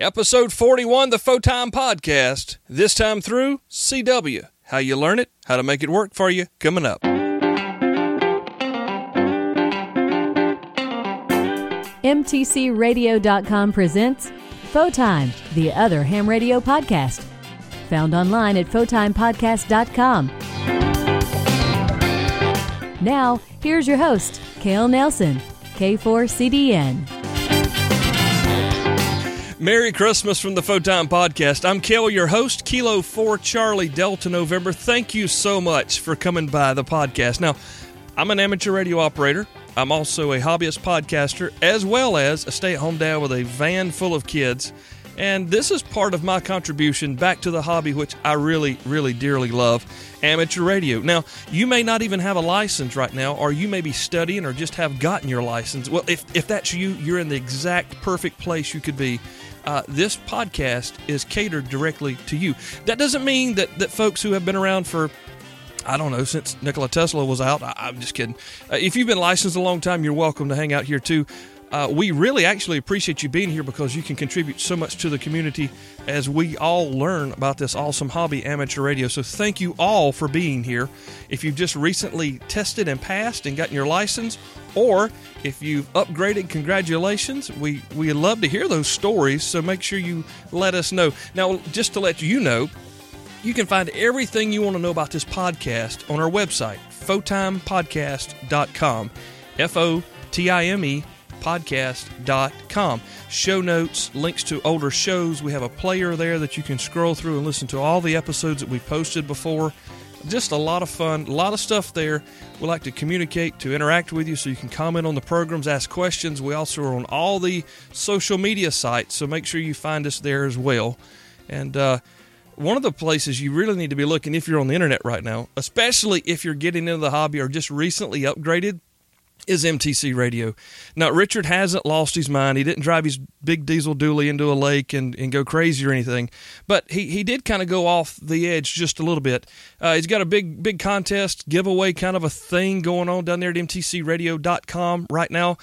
Episode 41, the Fotime Podcast. This time through, CW. How you learn it, how to make it work for you, coming up. MTCRadio.com presents Fotime, the other ham radio podcast. Found online at FotimePodcast.com. Now, here's your host, Kale Nelson, K4CDN. Merry Christmas from the Fotime Podcast. I'm Kale, your host, Kilo 4 Charlie Delta November. Thank you so much for coming by the podcast. Now, I'm an amateur radio operator. I'm also a hobbyist podcaster, as well as a stay at home dad with a van full of kids. And this is part of my contribution back to the hobby, which I really, really dearly love amateur radio. Now, you may not even have a license right now, or you may be studying or just have gotten your license. Well, if, if that's you, you're in the exact perfect place you could be. Uh, this podcast is catered directly to you. That doesn't mean that, that folks who have been around for I don't know, since Nikola Tesla was out. I, am just kidding. Uh, if you've been licensed a long time, you're welcome to hang out here too. Uh, we really actually appreciate you being here because you can contribute so much to the community as we all learn about this awesome hobby, amateur radio. So, thank you all for being here. If you've just recently tested and passed and gotten your license, or if you've upgraded, congratulations. We, we love to hear those stories, so make sure you let us know. Now, just to let you know, you can find everything you want to know about this podcast on our website, fotimepodcast.com. F O T I M E podcast.com. Show notes, links to older shows. We have a player there that you can scroll through and listen to all the episodes that we posted before. Just a lot of fun, a lot of stuff there. We like to communicate, to interact with you so you can comment on the programs, ask questions. We also are on all the social media sites, so make sure you find us there as well. And, uh, one of the places you really need to be looking if you're on the internet right now, especially if you're getting into the hobby or just recently upgraded, is MTC Radio. Now, Richard hasn't lost his mind. He didn't drive his big diesel dually into a lake and, and go crazy or anything, but he, he did kind of go off the edge just a little bit. Uh, he's got a big, big contest giveaway kind of a thing going on down there at MTCRadio.com right now.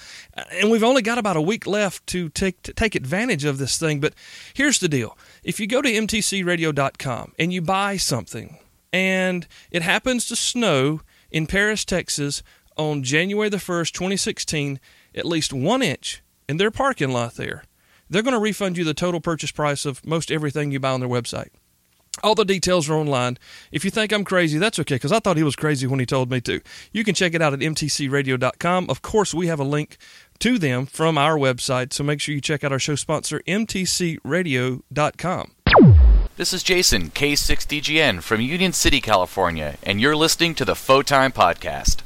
And we've only got about a week left to take, to take advantage of this thing. But here's the deal if you go to MTCRadio.com and you buy something, and it happens to snow in Paris, Texas on January the 1st, 2016, at least one inch in their parking lot there, they're going to refund you the total purchase price of most everything you buy on their website. All the details are online. If you think I'm crazy, that's okay, because I thought he was crazy when he told me to. You can check it out at mtcradio.com. Of course, we have a link to them from our website, so make sure you check out our show sponsor, mtcradio.com. This is Jason, K6DGN from Union City, California, and you're listening to the Fotime Podcast.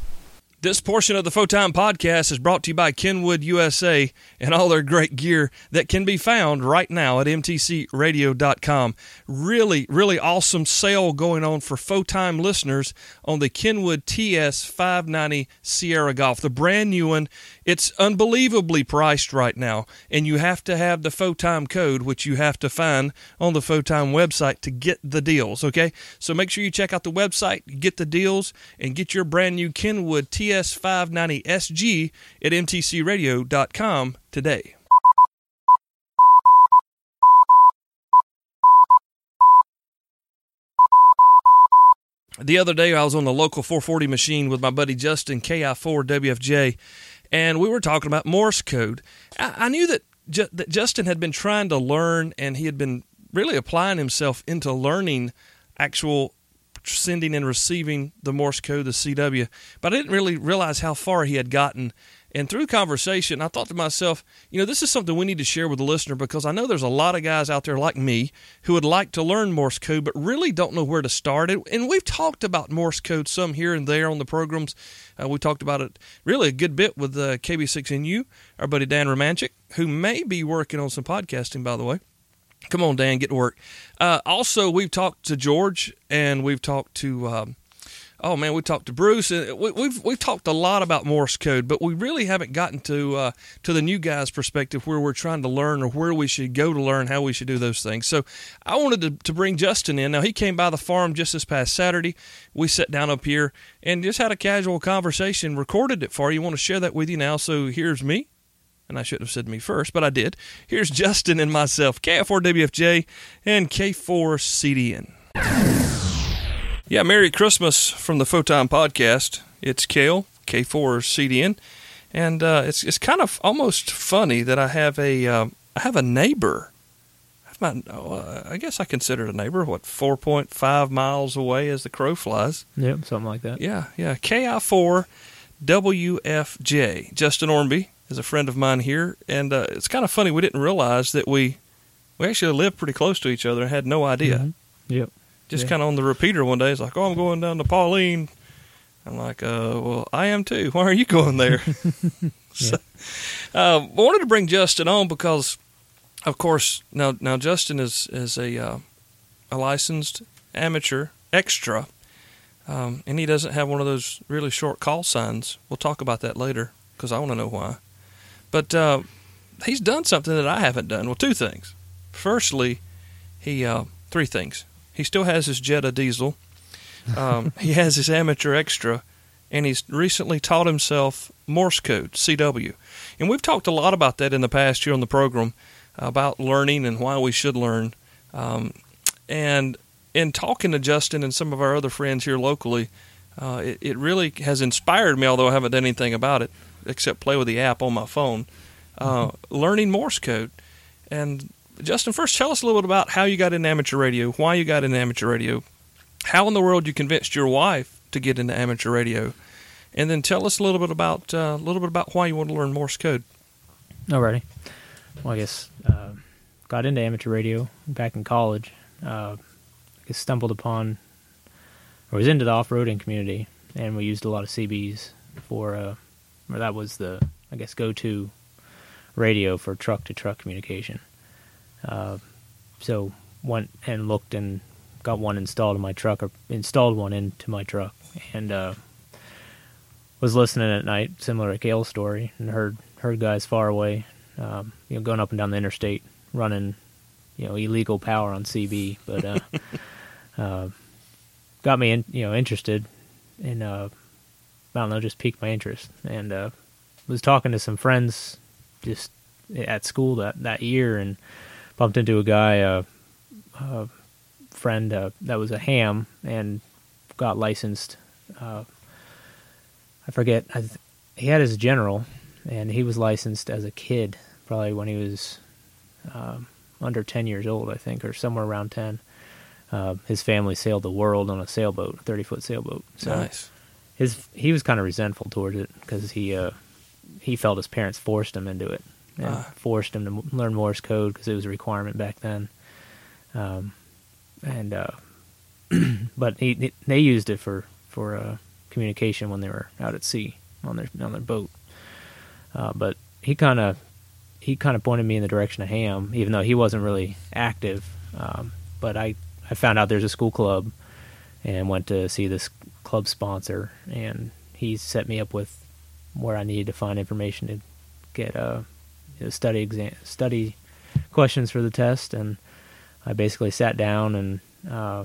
This portion of the Fotime podcast is brought to you by Kenwood USA and all their great gear that can be found right now at mtcradio.com. Really, really awesome sale going on for Fotime listeners on the Kenwood TS 590 Sierra Golf, the brand new one. It's unbelievably priced right now, and you have to have the Fotime code, which you have to find on the Fotime website to get the deals, okay? So make sure you check out the website, get the deals, and get your brand new Kenwood TS590SG at mtcradio.com today. The other day, I was on the local 440 machine with my buddy Justin, KI4WFJ, and we were talking about Morse code. I, I knew that, Ju- that Justin had been trying to learn, and he had been really applying himself into learning actual sending and receiving the Morse code, the CW. But I didn't really realize how far he had gotten. And through conversation, I thought to myself, you know, this is something we need to share with the listener because I know there's a lot of guys out there like me who would like to learn Morse code but really don't know where to start. And we've talked about Morse code some here and there on the programs. Uh, we talked about it really a good bit with uh, KB6NU, our buddy Dan Romanchik, who may be working on some podcasting, by the way. Come on, Dan, get to work. Uh, also, we've talked to George and we've talked to. Um, oh man, we talked to Bruce, and we, we've we've talked a lot about Morse code, but we really haven't gotten to uh, to the new guy's perspective where we're trying to learn or where we should go to learn how we should do those things. So I wanted to, to bring Justin in. Now he came by the farm just this past Saturday. We sat down up here and just had a casual conversation, recorded it for you. Want to share that with you now? So here's me, and I shouldn't have said me first, but I did. Here's Justin and myself, KI4WFJ and K4CDN. Yeah, Merry Christmas from the Fotime Podcast. It's Kale, K4CDN, and uh, it's it's kind of almost funny that I have a uh, I have a neighbor. I, have my, uh, I guess I consider it a neighbor. What four point five miles away as the crow flies. Yep, something like that. Yeah, yeah. KI4 WFJ. Justin Ormby is a friend of mine here, and uh, it's kind of funny. We didn't realize that we we actually lived pretty close to each other. and had no idea. Mm-hmm. Yep. Just Yeah. kind of on the repeater one day. It's like, oh, I'm going down to Pauline. I'm like, uh, well, I am too. Why are you going there? so, uh, I wanted to bring Justin on because, of course, now now Justin is is a uh, a licensed amateur extra, um, and he doesn't have one of those really short call signs. We'll talk about that later because I want to know why. But uh, he's done something that I haven't done. Well, two things. Firstly, he uh, three things. He still has his Jetta diesel. Um, he has his amateur extra, and he's recently taught himself Morse code (CW). And we've talked a lot about that in the past here on the program about learning and why we should learn. Um, and in talking to Justin and some of our other friends here locally, uh, it, it really has inspired me. Although I haven't done anything about it except play with the app on my phone, uh, learning Morse code. And Justin, first tell us a little bit about how you got into amateur radio, why you got into amateur radio, how in the world you convinced your wife to get into amateur radio, and then tell us a little bit about uh, a little bit about why you want to learn Morse code. Alrighty. Well, I guess uh, got into amateur radio back in college. Uh, I guess stumbled upon, or was into the off-roading community, and we used a lot of CBs for, uh, or that was the, I guess, go-to radio for truck-to-truck communication. Uh, so went and looked and got one installed in my truck, or installed one into my truck, and uh, was listening at night, similar to Kale's story, and heard heard guys far away, um, you know, going up and down the interstate, running, you know, illegal power on CB, but uh, uh, got me, in, you know, interested, in uh, I don't know, just piqued my interest, and uh, was talking to some friends just at school that that year, and bumped into a guy, uh, a friend uh, that was a ham, and got licensed. Uh, I forget. I th- he had his general, and he was licensed as a kid, probably when he was um, under ten years old, I think, or somewhere around ten. Uh, his family sailed the world on a sailboat, a thirty foot sailboat. So nice. His he was kind of resentful towards it because he uh, he felt his parents forced him into it and Ah. forced him to learn Morse code because it was a requirement back then. Um, and uh, but he, he- they used it for for uh, communication when they were out at sea on their on their boat. Uh, but he kind of he kind of pointed me in the direction of ham, even though he wasn't really active. Um, but I I found out there's a school club and went to see this club sponsor, and he set me up with where I needed to find information to get uh, study exam study questions for the test, and I basically sat down and uh,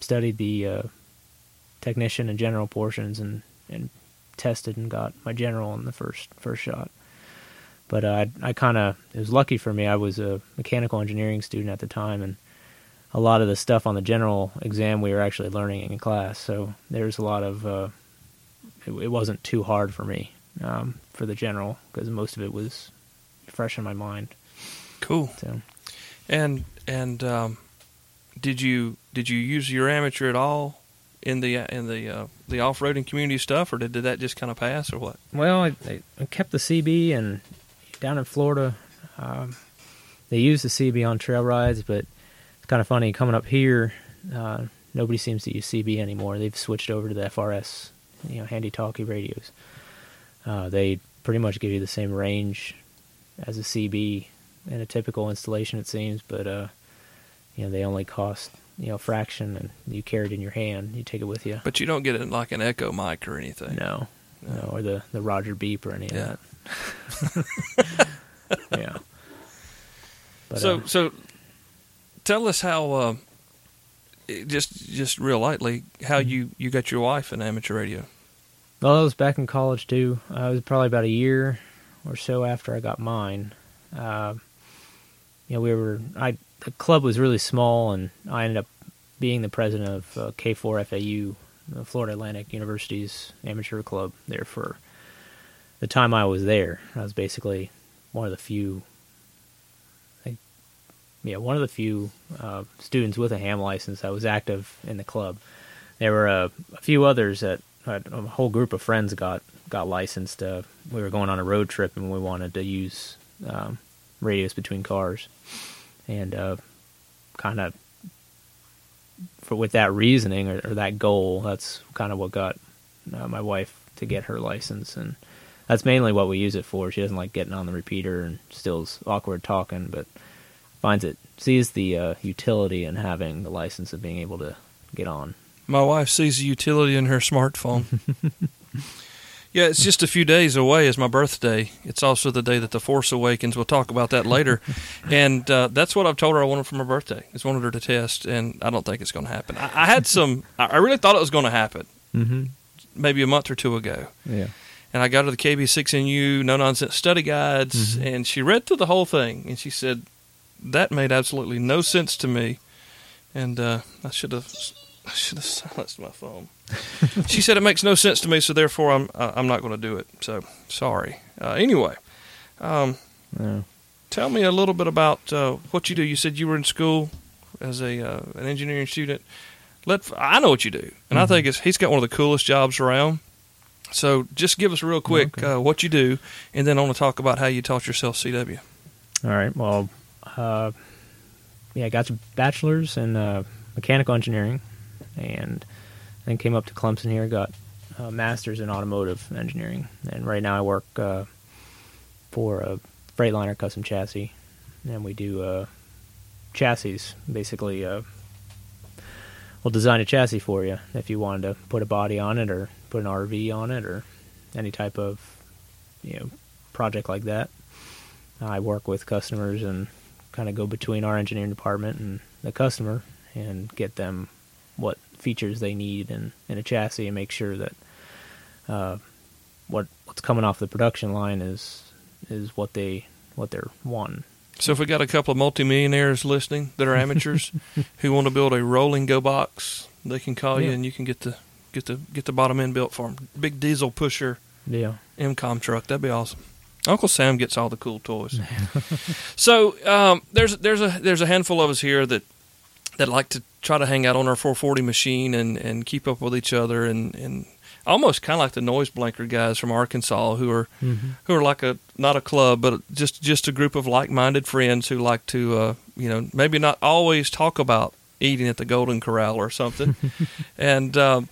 studied the uh, technician and general portions, and and tested and got my general in the first first shot. But uh, I I kind of it was lucky for me. I was a mechanical engineering student at the time, and a lot of the stuff on the general exam we were actually learning in class. So there's a lot of uh, it, it wasn't too hard for me um, for the general because most of it was fresh in my mind. Cool. So And and um, did you did you use your amateur at all in the in the uh, the off roading community stuff, or did, did that just kind of pass, or what? well, I, I- kept the CB and down in Florida, um, they use the CB on trail rides, but kind of funny coming up here. Uh, nobody seems to use CB anymore. They've switched over to the FRS, you know, handy talkie radios. Uh, they pretty much give you the same range as a CB in a typical installation, it seems, but uh, you know they only cost you know a fraction, and you carry it in your hand. You take it with you. But you don't get it like an echo mic or anything. No, no, or the the Roger beep or any of that. yeah. But, so uh, so tell us how uh, just just real lightly how Mm-hmm. you you got your wife in amateur radio. well, I was back in college too. I was probably about a year or so after I got mine, uh, you know, we were I the club was really small, and I ended up being the president of uh, K4 FAU, the Florida Atlantic University's amateur club there for the time I was there. I was basically one of the few, yeah, one of the few uh, students with a ham license that was active in the club. There were a, a few others that a whole group of friends got got licensed. Uh, we were going on a road trip and we wanted to use um, radios between cars, and uh, kind of for with that reasoning or, or, that goal, that's kind of what got uh, my wife to get her license, and that's mainly what we use it for. She doesn't like getting on the repeater and still's awkward talking, but finds it sees the uh, utility in having the license and being able to get on. My wife sees the utility in her smartphone. Yeah, it's just a few days away is my birthday. It's also the day that the Force awakens. We'll talk about that later. and uh, that's what I've told her I wanted for my birthday. I just wanted her to test, and I don't think it's going to happen. I, I, had some. I really thought it was going to happen. Mm-hmm. Maybe a month or two ago. Yeah. And I got her the KB6NU no nonsense study guides, mm-hmm. and she read through the whole thing, and she said that made absolutely no sense to me, and uh, I should have I should have silenced my phone. she said it makes no sense to me, so therefore I'm uh, I'm not going to do it. So sorry. Uh, anyway, um, yeah. tell me a little bit about uh, what you do. You said you were in school as a uh, an engineering student. Let I know what you do, and mm-hmm. I think it's, he's got one of the coolest jobs around. So just give us real quick okay. Uh, what you do, and then I want to talk about how you taught yourself CW. All right. Well, uh, yeah, I got a bachelor's in mechanical engineering and then came up to Clemson here, got a master's in automotive engineering, and right now I work uh, for a Freightliner custom chassis, and we do uh, chassis. Basically, uh, we'll design a chassis for you if you wanted to put a body on it or put an RV on it or any type of you know project like that. I work with customers and kind of go between our engineering department and the customer and get them what features they need in, in a chassis and make sure that uh, what what's coming off the production line is is what they what they're wanting. So if we got a couple of multimillionaires listening that are amateurs who want to build a rolling go box, they can call yeah. you and you can get the get the get the bottom end built for them. Big diesel pusher, yeah, MCOM truck. That'd be awesome. Uncle Sam gets all the cool toys. so um, there's there's a there's a handful of us here that that like to try to hang out on our 440 machine and, and keep up with each other and, and almost kind of like the noise blanker guys from Arkansas who are mm-hmm. who are like a not a club but just just a group of like-minded friends who like to uh, you know maybe not always talk about eating at the Golden Corral or something and uh,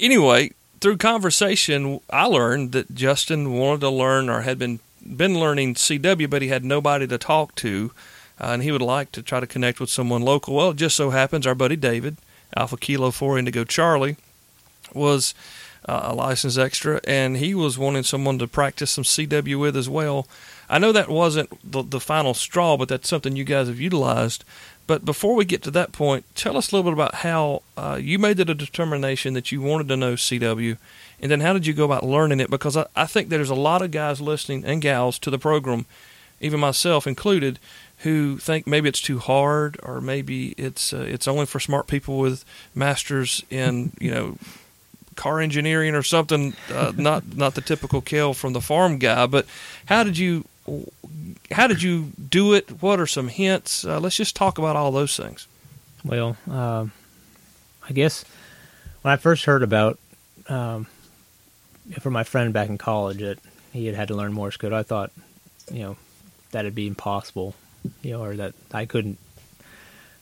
anyway through conversation I learned that Justin wanted to learn or had been been learning CW but he had nobody to talk to uh, and he would like to try to connect with someone local. Well, it just so happens our buddy David, Alpha Kilo 4 Indigo Charlie, was uh, a licensed extra, and he was wanting someone to practice some CW with as well. I know that wasn't the, the final straw, but that's something you guys have utilized. But before we get to that point, tell us a little bit about how uh, you made it a determination that you wanted to know CW, and then how did you go about learning it? Because I, I think there's a lot of guys listening and gals to the program, even myself included, who think maybe it's too hard or maybe it's uh, it's only for smart people with masters in you know car engineering or something uh, not not the typical kill from the farm guy but how did you how did you do it? What are some hints? Uh, let's just talk about all those things. Well um, i guess when i first heard about um, from my friend back in college that he had had to learn morse code i thought you know that'd be impossible you know, or that I couldn't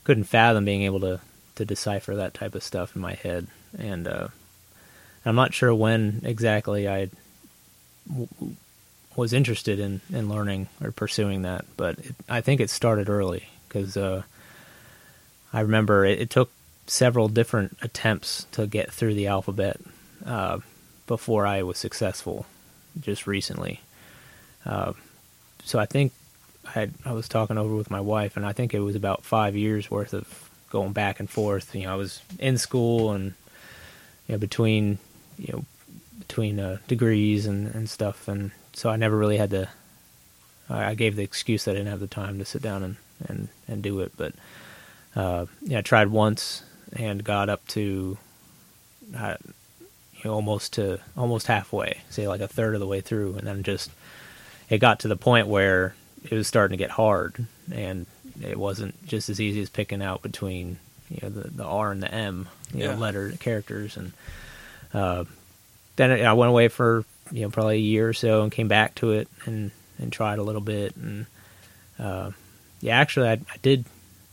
couldn't fathom being able to to decipher that type of stuff in my head. And uh, I'm not sure when exactly I was interested in in learning or pursuing that, but it, I think it started early because uh, I remember it, it, took several different attempts to get through the alphabet uh, before I was successful. Just recently, uh, so I think I had I was talking over with my wife, and I think it was about five years worth of going back and forth. You know, I was in school and you know between you know between uh, degrees and and stuff, and so I never really had to. I I gave the excuse that I didn't have the time to sit down and and and do it. But uh, yeah, I tried once and got up to, uh, you know, almost to almost halfway, say like a third of the way through, and then just it got to the point where it was starting to get hard, and it wasn't just as easy as picking out between you know the the R and the M, you Yeah. know, letter characters, and uh, then I went away for you know probably a year or so and came back to it and and tried a little bit. And uh, yeah actually I, I did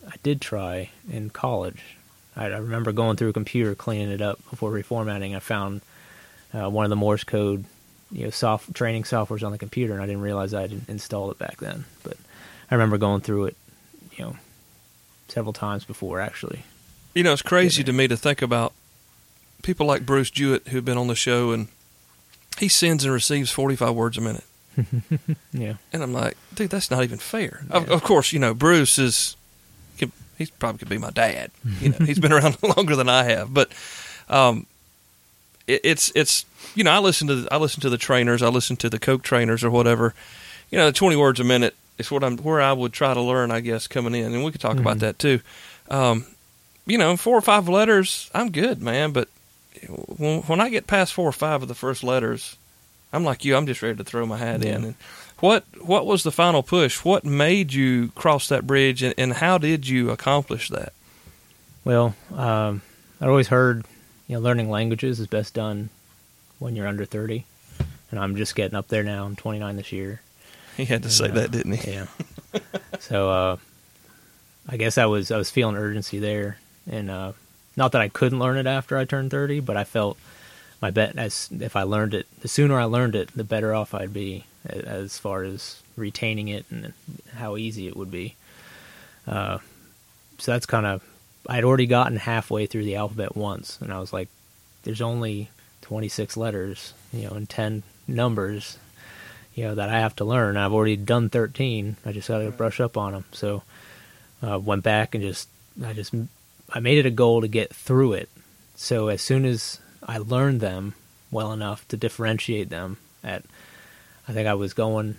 I did try in college. I, I remember going through a computer cleaning it up before reformatting. I found uh, one of the Morse code you know soft training softwares on the computer and I didn't realize I had installed it back then. But I remember going through it you know several times before actually. You know, it's crazy to me to think about people like Bruce Jewett who've been on the show and he sends and receives 45 words a minute. yeah And I'm like, dude, that's not even fair. Of, Yeah. of course, you know, Bruce is, could, he probably could be my dad. You know, he's been around longer than I have, but um, it, it's it's you know, I listen to the, I listen to the trainers, I listen to the Koch trainers or whatever. You know, 20 words a minute is what I'm where I would try to learn, I guess, coming in, and we could talk about Mhm. that too. Um, you know, four or five letters, I'm good, man. But when, when I get past four or five of the first letters, I'm like you. I'm just ready to throw my hat in. And what what was the final push? What made you cross that bridge, and, and how did you accomplish that? Well, um, I'd always heard, you know, learning languages is best done when you're under 30. And I'm just getting up there now. I'm 29 this year. He had to say Yeah. that, didn't he? Yeah. so, uh, I guess I was, I was feeling urgency there. And, uh, not that I couldn't learn it after I turned 30, but I felt my bet as if I learned it, the sooner I learned it, the better off I'd be as far as retaining it and how easy it would be. Uh, so that's kind of I had already gotten halfway through the alphabet once, and I was like, "There's only 26 letters, you know, and 10 numbers, you know, that I have to learn. I've already done 13. I just got to brush up on them." So, uh, went back and just I just I made it a goal to get through it. So as soon as I learned them well enough to differentiate them, at I think I was going.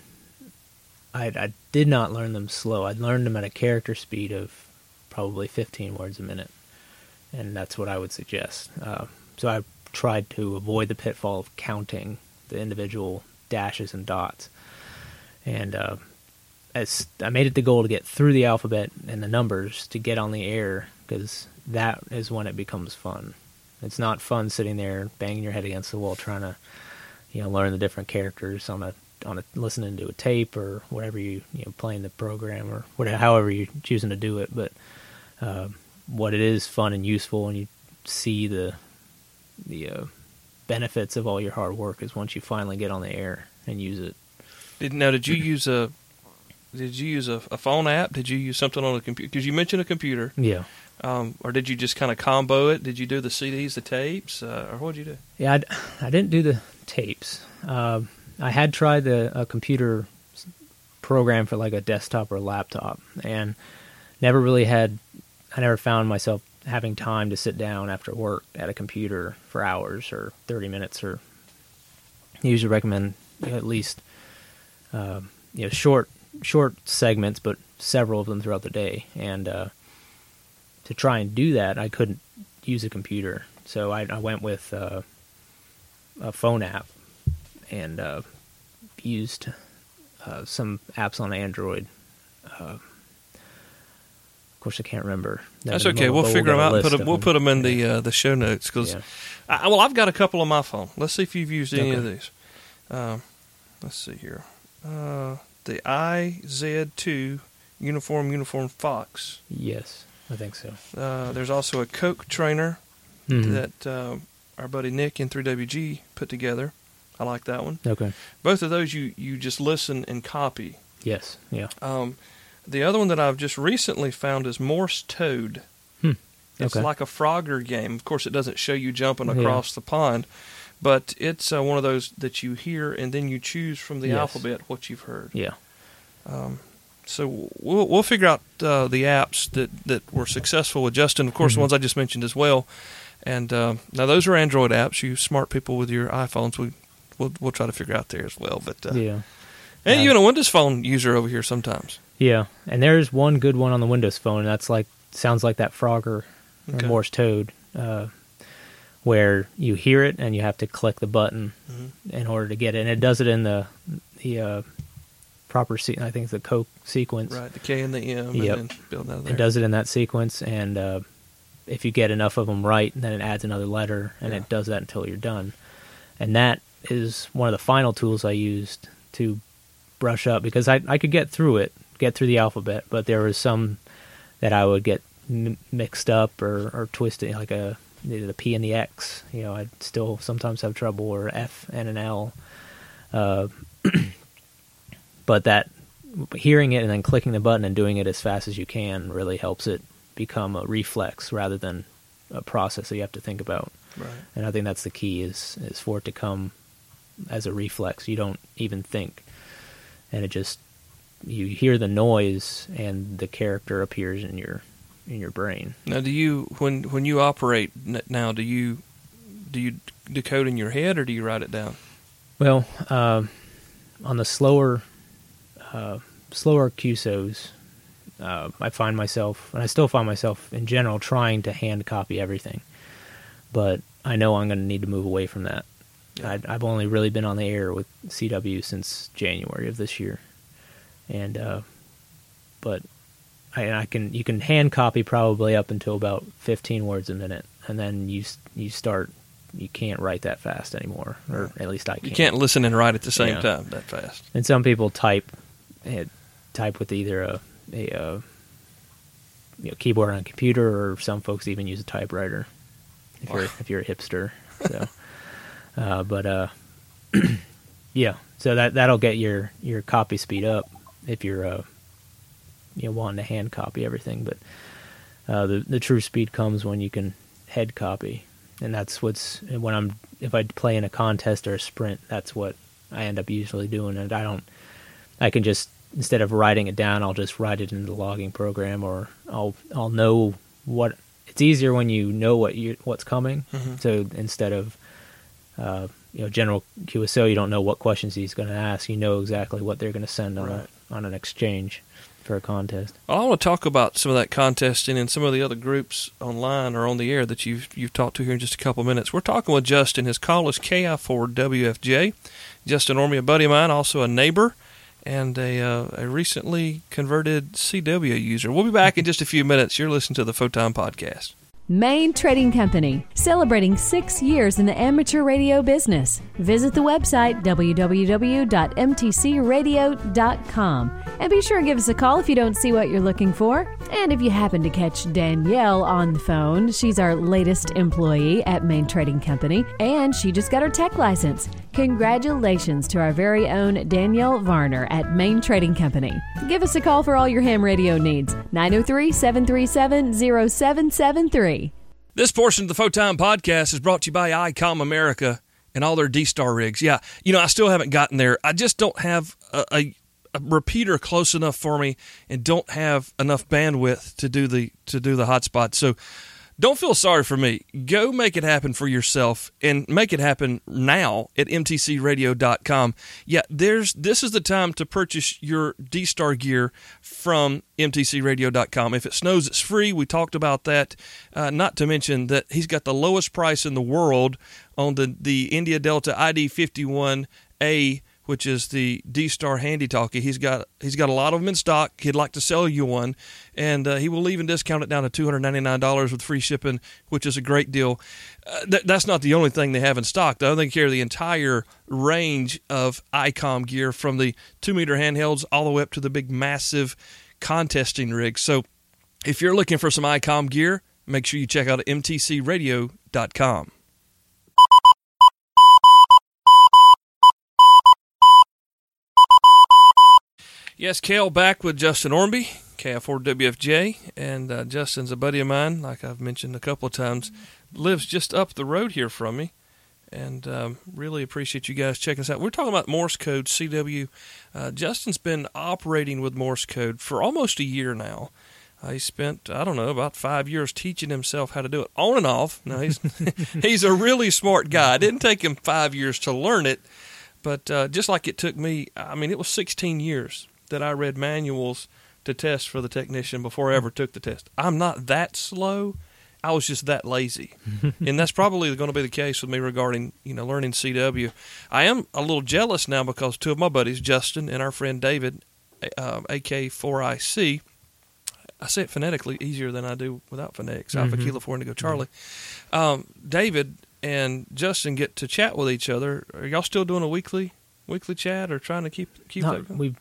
I, I did not learn them slow. I learned them at a character speed of probably 15 words a minute, and that's what I would suggest. Uh, so I tried to avoid the pitfall of counting the individual dashes and dots, and uh, as I made it the goal to get through the alphabet and the numbers to get on the air because that is when it becomes fun. It's not fun sitting there banging your head against the wall trying to, you know, learn the different characters on a on a listening to a tape or whatever you you know playing the program or whatever however you're choosing to do it. But uh, what it is fun and useful, and you see the the uh, benefits of all your hard work is once you finally get on the air and use it. Did now? Did you use a? Did you use a, a phone app? Did you use something on a computer? Because you mentioned a computer, Yeah. Um, or did you just kind of combo it? Did you do the CDs, the tapes, uh, or what did you do? Yeah, I didn't do the tapes. Um I had tried the a computer program for like a desktop or laptop, and never really had. I never found myself having time to sit down after work at a computer for hours or thirty minutes. Or I usually recommend at least uh, you know short short segments, but several of them throughout the day. And uh, to try and do that, I couldn't use a computer, so I, I went with. Uh, a phone app and uh, used uh, some apps on Android. Uh, of course, I can't remember. That's okay. We'll figure them out and put them. We'll put them in the uh, the show notes because Yeah. Well, I've got a couple on my phone. Let's see if you've used any of these. Um, let's see here. Uh, the IZ2 uniform uniform Fox. Yes, I think so. Uh, there's also a Koch trainer Mhm. that uh, our buddy Nick in 3WG put together. I like that one. Okay. Both of those you you just listen and copy. Yes. Yeah. Um, the other one that I've just recently found is Morse Toad. Hmm. It's Okay. like a Frogger game. Of course, it doesn't show you jumping Yeah. across the pond, but it's uh, one of those that you hear and then you choose from the Yes. alphabet what you've heard. Yeah. Um, so we'll we'll figure out uh, the apps that, that were successful with Justin. Of course, the Mhm. ones I just mentioned as well. And uh, now those are Android apps. You smart people with your iPhones would we'll we'll try to figure out there as well. But uh, Yeah. and Yeah. even a Windows Phone user over here sometimes. Yeah, and there's one good one on the Windows Phone. And that's like sounds like that Frogger or Okay. Morse Toad, uh, where you hear it and you have to click the button Mm-hmm. in order to get it, and it does it in the the uh, proper. Se- I think it's the Koch sequence. Right, the K and the M, Yep. and then building out. It does it in that sequence, and uh, if you get enough of them right, then it adds another letter, and Yeah. it does that until you're done. And that is one of the final tools I used to brush up because I I could get through it, get through the alphabet, but there was some that I would get m- mixed up or or twisted, like a the P and the X. You know, I'd still sometimes have trouble, or F and an L. Uh, but that hearing it and then clicking the button and doing it as fast as you can really helps it become a reflex rather than a process that you have to think about. Right. And I think that's the key is is for it to come as a reflex. You don't even think, and it just you hear the noise and the character appears in your in your brain. Now, do you when when you operate now? Do you do you decode in your head or do you write it down? Well, um, on the slower, uh, slower QSOs, uh, I find myself, and I still find myself in general trying to hand copy everything, but I know I'm going to need to move away from that. I, I've only really been on the air with CW since January of this year, and uh, but I, I can you can hand copy probably up until about 15 words a minute, and then you you start you can't write that fast anymore, or at least I can't. You can't listen and write at the same Yeah. time that fast. And some people type type with either a a, uh you know, keyboard on a computer, or some folks even use a typewriter. If you're if you're a hipster, so uh, but uh, yeah, so that that'll get your your copy speed up if you're uh, you know wanting to hand copy everything. But uh, the the true speed comes when you can head copy, and that's what's when I'm if I play in a contest or a sprint, that's what I end up usually doing. And I don't, I can just instead of writing it down, I'll just write it in the logging program, or I'll I'll know what. It's easier when you know what you what's coming. So instead of uh, you know general QSO, you don't know what questions he's going to ask. You know exactly what they're going to send on Right. a, on an exchange for a contest. I want to talk about some of that contesting and some of the other groups online or on the air that you've you've talked to here in just a couple of minutes. We're talking with Justin. His call is KI4WFJ. Justin Ormby, a buddy of mine, also a neighbor, and a uh, a recently converted CW user. We'll be back in just a few minutes. You're listening to the Fotime Podcast. Maine Trading Company, celebrating six years in the amateur radio business. Visit the website www.mtcradio.com and be sure to give us a call if you don't see what you're looking for. And if you happen to catch Danielle on the phone, she's our latest employee at Maine Trading Company, and she just got her tech license. Congratulations to our very own Danielle Varner at Maine Trading Company. Give us a call for all your ham radio needs. 903 737 0773. This portion of the Fotime Podcast is brought to you by ICOM America and all their D Star rigs. Yeah, you know, I still haven't gotten there. I just don't have a, a, a repeater close enough for me and don't have enough bandwidth to do the to do the hotspot. So don't feel sorry for me. Go make it happen for yourself and make it happen now at mtcradio.com. Yeah, there's this is the time to purchase your D-Star gear from mtcradio.com. If it snows, it's free. We talked about that. Uh, not to mention that he's got the lowest price in the world on the, the India Delta ID 51A which is the D Star Handy Talkie. He's got he's got a lot of them in stock. He'd like to sell you one, and uh, he will even discount it down to two hundred ninety nine dollars with free shipping, which is a great deal. Uh, th- that's not the only thing they have in stock, though. They carry the entire range of ICOM gear, from the two meter handhelds all the way up to the big, massive contesting rigs. So, if you're looking for some ICOM gear, make sure you check out mtcradio.com. Yes, Kale back with Justin Ormby, KI4WFJ, and uh, Justin's a buddy of mine, like I've mentioned a couple of times, lives just up the road here from me, and um, really appreciate you guys checking us out. We're talking about Morse code, CW. Uh, Justin's been operating with Morse code for almost a year now. Uh, he spent I don't know about five years teaching himself how to do it on and off. Now he's he's a really smart guy. It didn't take him five years to learn it, but uh, just like it took me, I mean, it was 16 years that I read manuals to test for the technician before I ever took the test. I'm not that slow. I was just that lazy, and that's probably going to be the case with me regarding you know learning CW. I am a little jealous now because two of my buddies, Justin and our friend David, uh, AK4IC. I say it phonetically easier than I do without phonetics. Alpha Mhm. Kilo Four Indigo Charlie. Um, David and Justin get to chat with each other. Are y'all still doing a weekly weekly chat or trying to keep keep Not- that going? we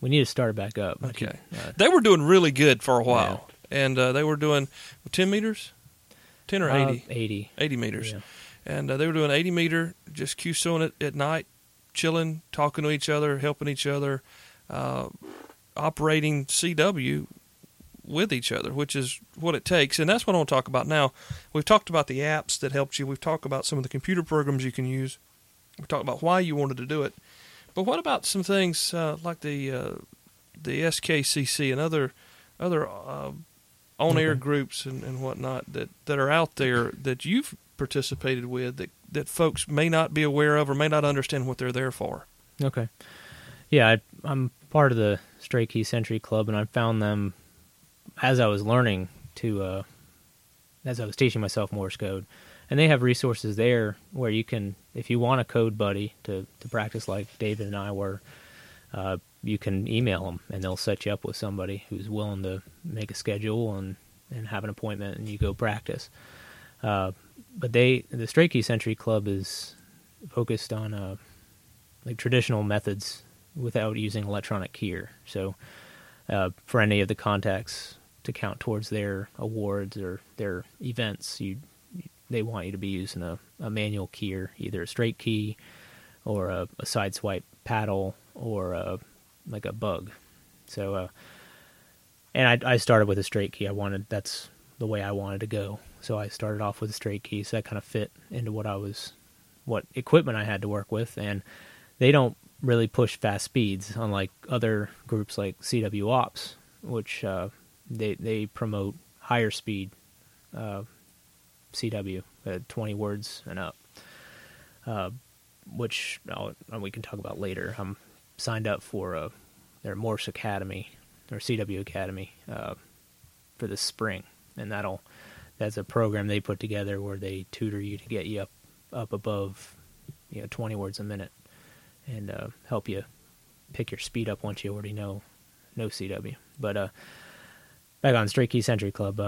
we need to start it back up. Okay. uh, They were doing really good for a while, and uh, they were doing ten meters, ten or uh, eighty. 80. 80 meters. Yeah. And uh, they were doing 80 meter, just QSOing it at night, chilling, talking to each other, helping each other, uh, operating CW with each other, which is what it takes. And that's what I want to talk about now. We've talked about the apps that helped you. We've talked about some of the computer programs you can use. We've talked about why you wanted to do it. But what about some things uh, like the uh, the SKCC and other other uh, on-air Okay. groups and, and whatnot that, that are out there that you've participated with that, that folks may not be aware of or may not understand what they're there for. Okay. Yeah, I, I'm part of the Straight Key Century Club, and I found them as I was learning to, uh, as I was teaching myself Morse code. And they have resources there where you can, if you want a code buddy to, to practice like David and I were, uh, you can email them and they'll set you up with somebody who's willing to make a schedule and, and have an appointment and you go practice. Uh, but they, the Straight Key Century Club is focused on, uh, like traditional methods without using electronic gear. So, uh, for any of the contacts to count towards their awards or their events, you they want you to be using a, a manual keyer, either a straight key or a, a side swipe paddle or a, like a bug. So, uh, and I, I started with a straight key. I wanted that's the way I wanted to go. So I started off with a straight key. So that kind of fit into what I was, what equipment I had to work with, and they don't really push fast speeds, unlike other groups like CW Ops, which uh, they they promote higher speed uh, CW, uh, 20 words and up, uh, which I'll, we can talk about later. I'm signed up for uh, their Morse Academy, or CW Academy, uh, for this spring, and that'll that's a program they put together where they tutor you to get you up up above you know 20 words a minute and uh, help you pick your speed up once you already know know CW. But uh, back on Straight Key Century Club,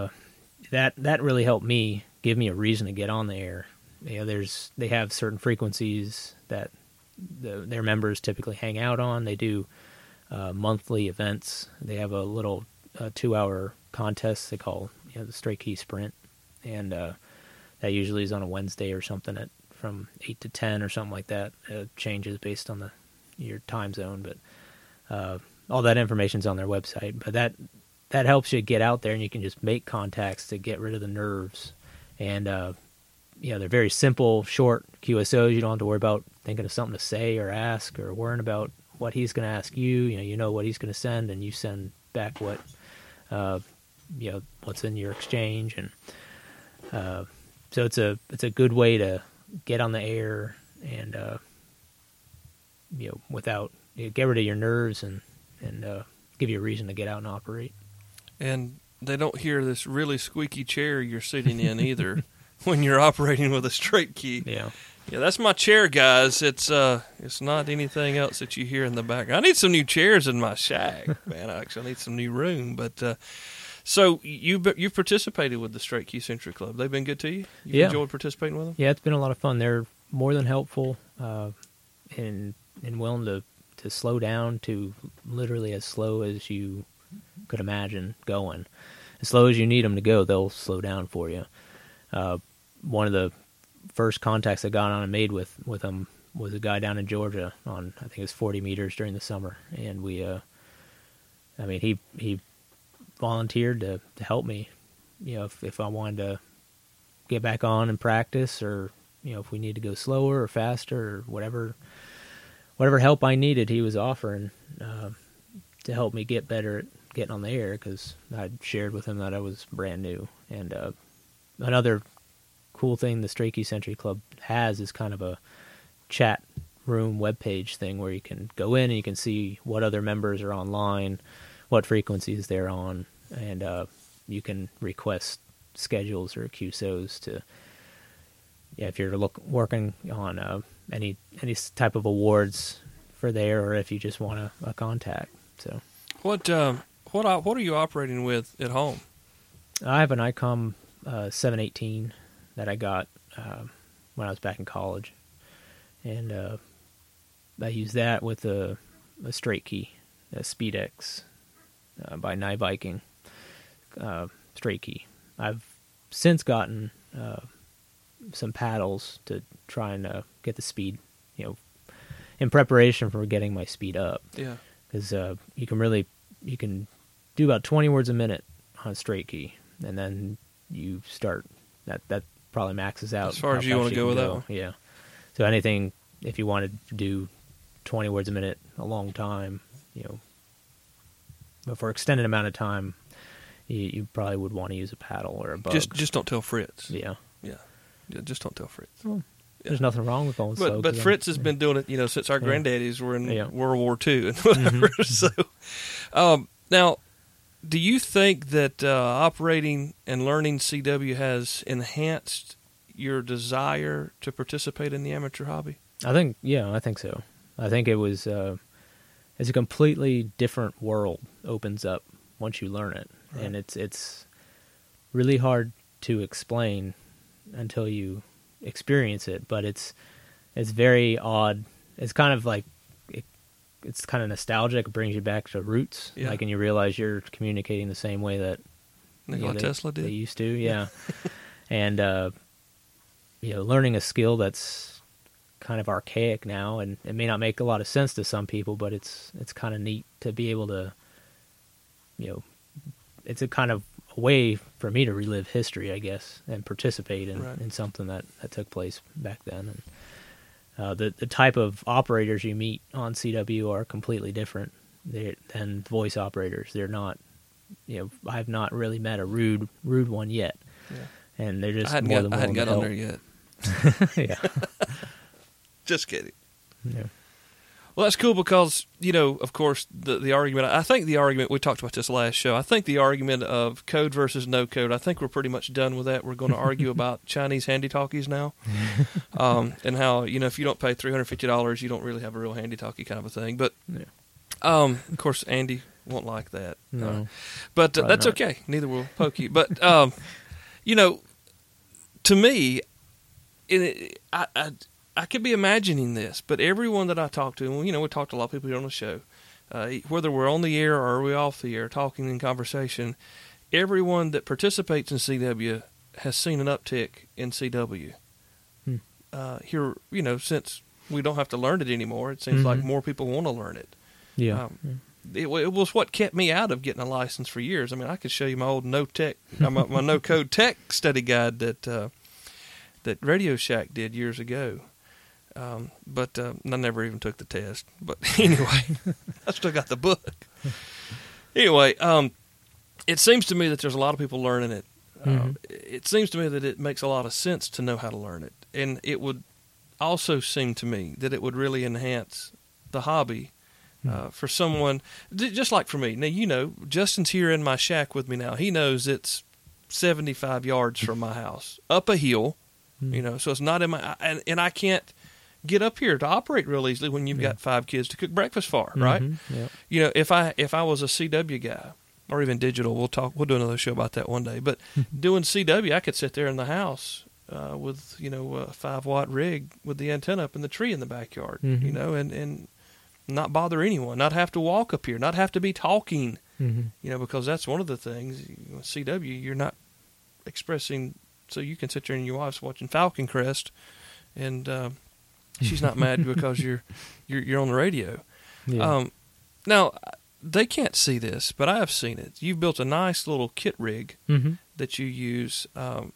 that that really helped me give me a reason to get on the air. You know, there's they have certain frequencies that the, their members typically hang out on. They do uh, monthly events. They have a little uh, two-hour contest they call you know, the Straight Key Sprint, and uh, that usually is on a Wednesday or something at from eight to ten or something like that. It changes based on the your time zone, but uh, all that information's on their website. But that that helps you get out there and you can just make contacts to get rid of the nerves. And uh, you know they're very simple, short QSOs. You don't have to worry about thinking of something to say or ask or worrying about what he's going to ask you. You know, you know what he's going to send, and you send back what uh, you know what's in your exchange, and uh, so it's a it's a good way to get on the air and uh, you know without you know, get rid of your nerves and and uh, give you a reason to get out and operate. And they don't hear this really squeaky chair you're sitting in either when you're operating with a straight key. Yeah, Yeah, that's my chair, guys. It's uh, it's not anything else that you hear in the back. I need some new chairs in my shack, man. I actually need some new room. But uh, so you you've participated with the Straight Key Century Club. They've been good to you. You Yeah. enjoyed participating with them. yeah, it's been a lot of fun. They're more than helpful uh, and and willing to to slow down to literally as slow as you could imagine going. As slow as you need them to go, they'll slow down for you. Uh, one of the first contacts I got on and made with with them was a guy down in Georgia on I think it was 40 meters during the summer, and we, uh, I mean he he volunteered to to help me, you know if if I wanted to get back on and practice, or you know if we need to go slower or faster or whatever whatever help I needed, he was offering uh, to help me get better at getting on the air because I'd shared with him that I was brand new. And uh, another cool thing the Straight Key Century Club has is kind of a chat room webpage thing where you can go in and you can see what other members are online, what frequencies they're on, and uh, you can request schedules or QSOs to. Yeah, if you're look, working on uh, any any type of awards for there, or if you just want a, a contact. So What um, what what are you operating with at home? I have an ICOM uh, 718 that I got uh, when I was back in college, and uh, I use that with a, a straight key, a SpeedX uh, by Night Viking uh, straight key. I've since gotten uh, some paddles to try and uh, get the speed, you know, in preparation for getting my speed up Yeah. because uh, you can really you can do about 20 words a minute on straight key and then you start that that probably maxes out As far as you wanna go can with that one. yeah so anything if you wanted to do 20 words a minute a long time you know but for extended amount of time you, you probably would want to use a paddle or a bug Just just don't tell Fritz. yeah Yeah. Yeah, just don't tell Fritz. there's nothing wrong with going slow But but 'cause I'm- Fritz has been doing it, you know, since our Yeah. granddaddies were in Yeah. Mm-hmm. World War II and whatever. So, um, now, do you think that uh, operating and learning CW has enhanced your desire to participate in the amateur hobby? I think yeah, I think so. I think it was uh, it's a completely different world opens up once you learn it, and it's it's really hard to explain until you experience it. But it's it's very odd. It's kind of like it's kind of nostalgic. It brings you back to roots, Yeah. like, and you realize you're communicating the same way that Nikola you know, they, Tesla did. They used to, yeah. and uh, you know, learning a skill that's kind of archaic now, and it may not make a lot of sense to some people, but it's it's kind of neat to be able to, you know, it's a kind of a way for me to relive history, I guess, and participate in, Right. in something that, that took place back then. And uh, the the type of operators you meet on CW are completely different they- than voice operators. They're not, you know, I've not really met a rude rude one yet, Yeah. and they're just I hadn't more got, than I hadn't got on there yet. yeah. Just kidding. yeah. Well, that's cool because you know, of course, the the argument. I think the argument we talked about this last show. I think the argument of code versus no code. I think we're pretty much done with that. We're going to argue about Chinese handy talkies now, um, and how you know if you don't pay three hundred fifty dollars, you don't really have a real handy talkie kind of a thing. But Yeah. um, of course, Andy won't like that. No. Uh, but uh, that's not. okay. Neither will Pokey. But um, you know, to me, it, I, I I could be imagining this, but everyone that I talk to, and you know, we talked to a lot of people here on the show, uh, whether we're on the air or are we off the air, talking in conversation, everyone that participates in CW has seen an uptick in CW. Hmm. Uh, here, you know, since we don't have to learn it anymore, it seems like Mhm. more people want to learn it. Yeah. Um, it, it was what kept me out of getting a license for years. I mean, I could show you my old no tech, uh, my, my no code tech study guide that uh, that Radio Shack did years ago. Um, but uh, I never even took the test. But anyway, I still got the book. Anyway, um, it seems to me that there's a lot of people learning it. Uh, Mhm. it seems to me that it makes a lot of sense to know how to learn it, and it would also seem to me that it would really enhance the hobby uh, for someone just like for me. Now you know Justin's here in my shack with me now. He knows it's 75 yards from my house, up a hill. Hmm. You know, so it's not in my and and I can't get up here to operate real easily when you've Yeah. got five kids to cook breakfast for, right? Mhm. Yeah. You know, if I if I was a CW guy or even digital, we'll talk. We'll do another show about that one day. But doing CW, I could sit there in the house uh, with you know a five watt rig with the antenna up in the tree in the backyard. You Mhm. know, and and not bother anyone, not have to walk up here, not have to be talking. Mhm. You know, because that's one of the things. CW, you're not expressing, so you can sit there and your wife's watching Falcon Crest, and uh, she's not mad because you're you're you're on the radio. Yeah. Um, now they can't see this, but I have seen it. You've built a nice little kit rig Mhm. that you use. Um,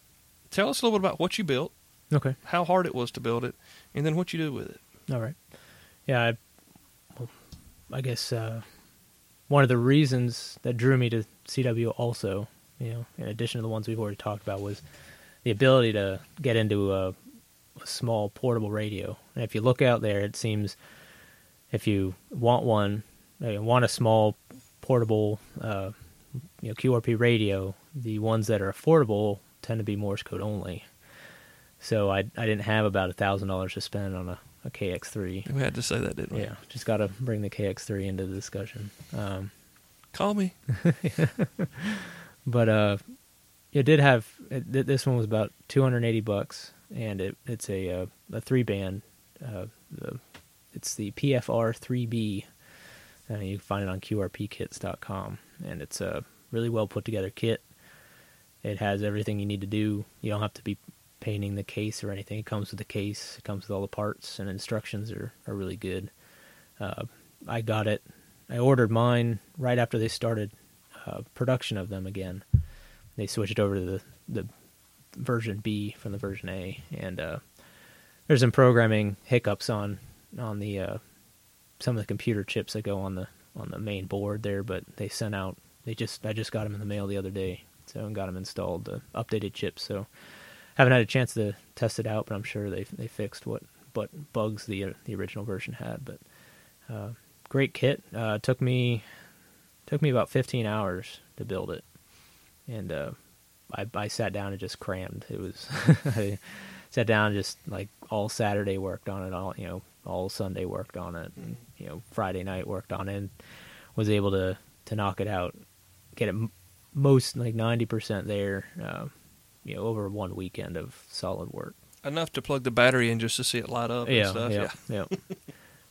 tell us a little bit about what you built, Okay. how hard it was to build it, and then what you do with it. All right. Yeah. I, well, I guess uh, one of the reasons that drew me to CW also, you know, in addition to the ones we've already talked about, was the ability to get into a small portable radio. And if you look out there, it seems if you want one, you want a small portable, uh, you know, QRP radio, the ones that are affordable tend to be Morse code only. So I I didn't have about a thousand dollars to spend on a, a KX3. We had to say that, didn't we? Yeah, just got to bring the KX3 into the discussion. Um, Call me. but uh, it did have it, this one was about 280 bucks, and it it's a uh, a three band. Uh, the, it's the PFR 3B. And you can find it on QRPKits.com, and it's a really well put together kit. It has everything you need to do. You don't have to be painting the case or anything. It comes with the case. It comes with all the parts, and instructions are are really good. Uh, I got it. I ordered mine right after they started uh, production of them again. They switched over to the the version B from the version A, and uh, there's some programming hiccups on on the uh, some of the computer chips that go on the on the main board there. But they sent out. They just I just got them in the mail the other day, so and got them installed, the updated chips. So haven't had a chance to test it out, but I'm sure they they fixed what what bugs the uh, the original version had. But uh, great kit. Uh, took me took me about 15 hours to build it, and uh, I I sat down and just crammed. It was I sat down and just like all Saturday worked on it. All you know, all Sunday worked on it. And, you know, Friday night worked on it. And was able to to knock it out, get it most like 90 percent there. Uh, you know, over one weekend of solid work. Enough to plug the battery in just to see it light up and Yeah, stuff. yeah, yeah.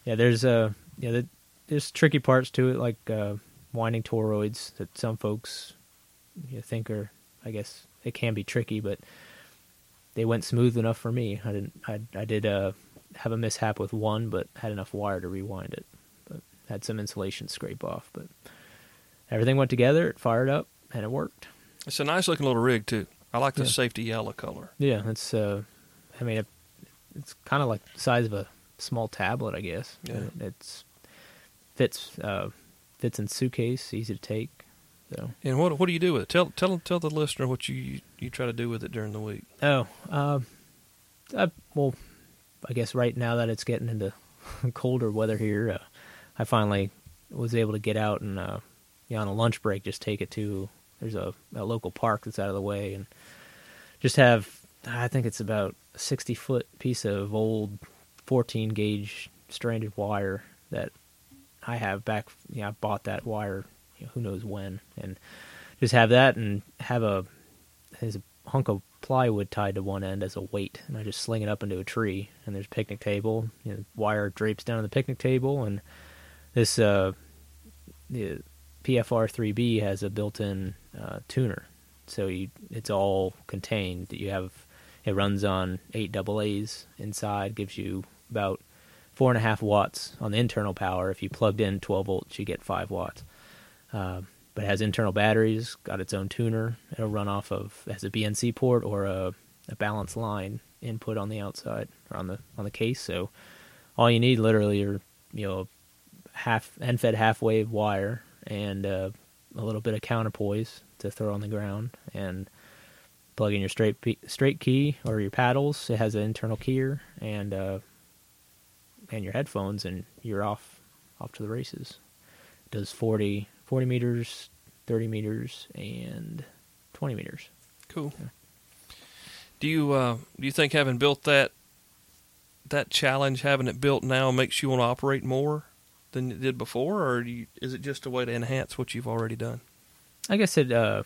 yeah, there's uh, yeah, the, there's tricky parts to it, like uh, winding toroids that some folks you think are, I guess, it can be tricky, but they went smooth enough for me. I didn't, I, I did uh, have a mishap with one, but had enough wire to rewind it. But had some insulation scrape off, but everything went together. It fired up and it worked. It's a nice looking little rig too. I like the Yeah. safety yellow color. Yeah, it's uh, I mean, it, it's kind of like the size of a small tablet, I guess. Yeah. It- It's fits uh, fits in suitcase, easy to take. So And what what do you do with it? Tell tell tell the listener what you you try to do with it during the week. oh, uh, I, well, I guess right now that it's getting into colder weather here, uh, I finally was able to get out and uh, you know, on a lunch break, just take it to there's a, a local park that's out of the way and just have I think it's about a 60 foot piece of old 14 gauge stranded wire that I have back. You know, I bought that wire, you know, who knows when, and just have that and have a has a hunk of plywood tied to one end as a weight, and I just sling it up into a tree. And there's a picnic table. You know, wire drapes down on the picnic table, and this uh, the PFR 3B has a built-in uh, tuner, so you it's all contained. You have it runs on eight double A's inside, gives you about four and a half watts on the internal power. If you plugged in 12 volts, you get five watts. Uh, but it has internal batteries, got its own tuner. It'll run off of has a BNC port or a, a balance line input on the outside or on the on the case. So all you need literally are you know half end fed half wave wire and uh, a little bit of counterpoise to throw on the ground and plug in your straight straight key or your paddles. It has an internal keyer and uh, and your headphones, and you're off off to the races. It does 40, 40 meters, thirty meters, and twenty meters. Cool. Do you uh, do you think having built that that challenge, having it built now, makes you want to operate more than you did before, or you, is it just a way to enhance what you've already done? I guess it uh,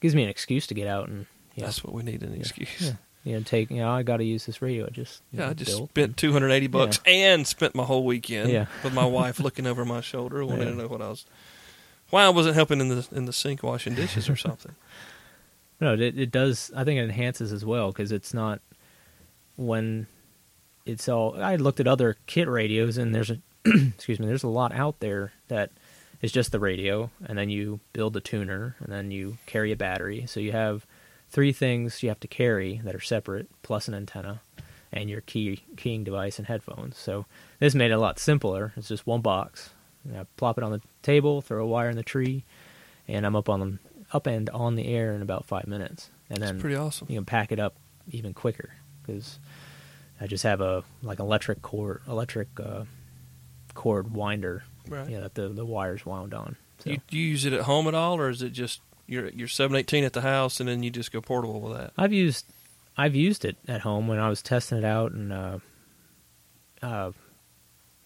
gives me an excuse to get out and know, That's what we need an excuse. yeah, you know take you know I got to use this radio. I just Yeah, know, I just built. spent two hundred eighty bucks and spent my whole weekend Yeah. with my wife looking over my shoulder, wanting Yeah. to know what I was, why I wasn't helping in the in the sink washing dishes or something. No, it it does. I think it enhances as well because it's not when it's all. I looked at other kit radios and there's a excuse me. There's a lot out there that is just the radio, and then you build a tuner, and then you carry a battery. So you have three things you have to carry that are separate, plus an antenna, and your key keying device and headphones. So this made it a lot simpler. It's just one box, And I plop it on the table, throw a wire in the tree, and I'm up on them, up and on the air in about five minutes. And then That's pretty awesome. you can pack it up even quicker because I just have a like electric cord, electric uh, cord winder, Right. yeah, that the the wires wound on. So You, you use it at home at all, or is it just your your seven eighteen at the house and then you just go portable with that? I've used I've used it at home when I was testing it out, and uh, uh,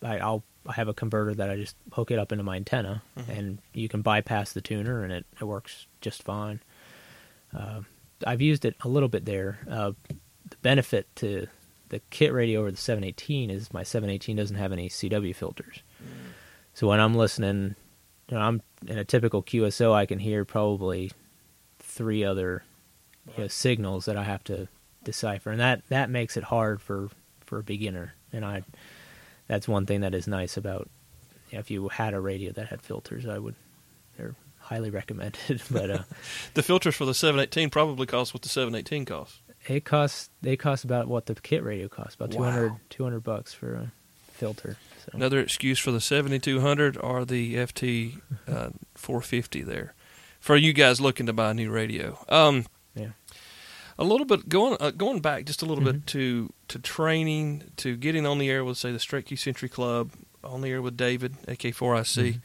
I, I'll I have a converter that I just hook it up into my antenna, Mhm. and you can bypass the tuner, and it, it works just fine. Uh, I've used it a little bit there. Uh, the benefit to the kit radio over the 718 is my 718 doesn't have any CW filters. So when I'm listening, you know, I'm in a typical QSO, I can hear probably three other you know, signals that I have to decipher, and that that makes it hard for for a beginner. And I, that's one thing that is nice about you know, if you had a radio that had filters, I would they're highly recommended. but uh, The filters for the seven eighteen probably cost what the seven eighteen costs. it costs they cost about what the kit radio costs about Wow. 200, 200 bucks for a filter. So Another excuse for the seventy two hundred or the FT uh, four fifty there for you guys looking to buy a new radio. Um, yeah, a little bit going uh, going back just a little bit Mhm. to to training to getting on the air with say the Straight Key Century Club on the air with David AK4IC.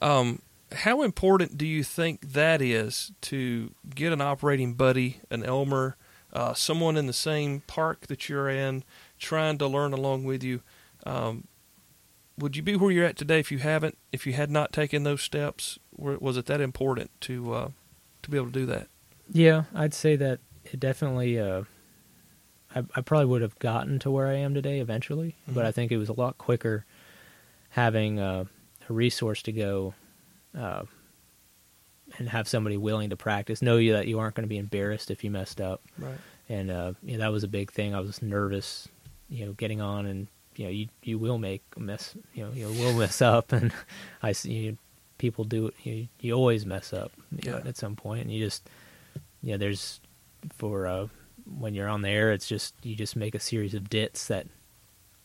Um, how important do you think that is to get an operating buddy, an Elmer, uh, someone in the same park that you're in, trying to learn along with you? Um, would you be where you're at today if you haven't, if you had not taken those steps? Was it that important to uh, to be able to do that? yeah, I'd say that it definitely. Uh, I, I probably would have gotten to where I am today eventually, but Mhm. I think it was a lot quicker having uh, a resource to go uh, and have somebody willing to practice, know you that you aren't going to be embarrassed if you messed up, Right. and uh, you know, that was a big thing. I was nervous, you know, getting on, and you know, you you will make a mess, you know, you will mess up, and I see you, people do it. You, you always mess up you know, at some point, and you just, you know, there's for uh, when you're on the air, it's just you just make a series of dits that